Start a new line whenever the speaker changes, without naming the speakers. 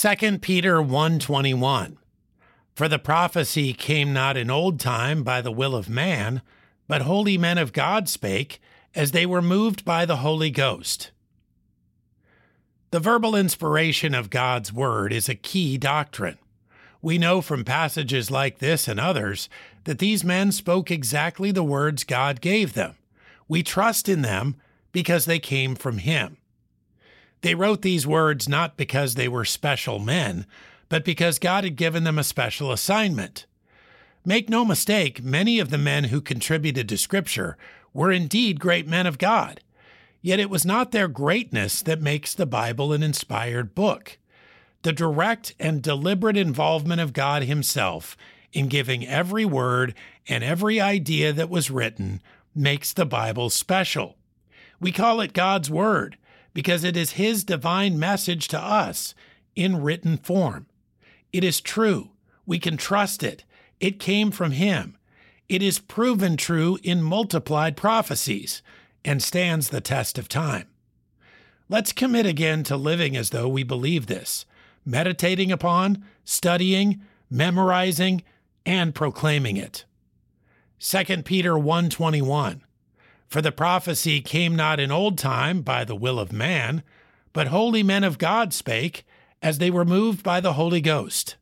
2 Peter 1:21 For the prophecy came not in old time by the will of man, but holy men of God spake, as they were moved by the Holy Ghost. The verbal inspiration of God's word is a key doctrine. We know from passages like this and others that these men spoke exactly the words God gave them. We trust in them because they came from Him. They wrote these words not because they were special men, but because God had given them a special assignment. Make no mistake, many of the men who contributed to Scripture were indeed great men of God. Yet it was not their greatness that makes the Bible an inspired book the direct and deliberate involvement of God Himself in giving every word and every idea that was written makes the Bible special. We call it God's Word because it is His divine message to us in written form. It is true. We can trust it. It came from Him. It is proven true in multiplied prophecies and stands the test of time. Let's commit again to living as though we believe this meditating upon, studying, memorizing, and proclaiming it. 2 Peter 1:21 For the prophecy came not in old time by the will of man, but holy men of God spake, as they were moved by the Holy Ghost.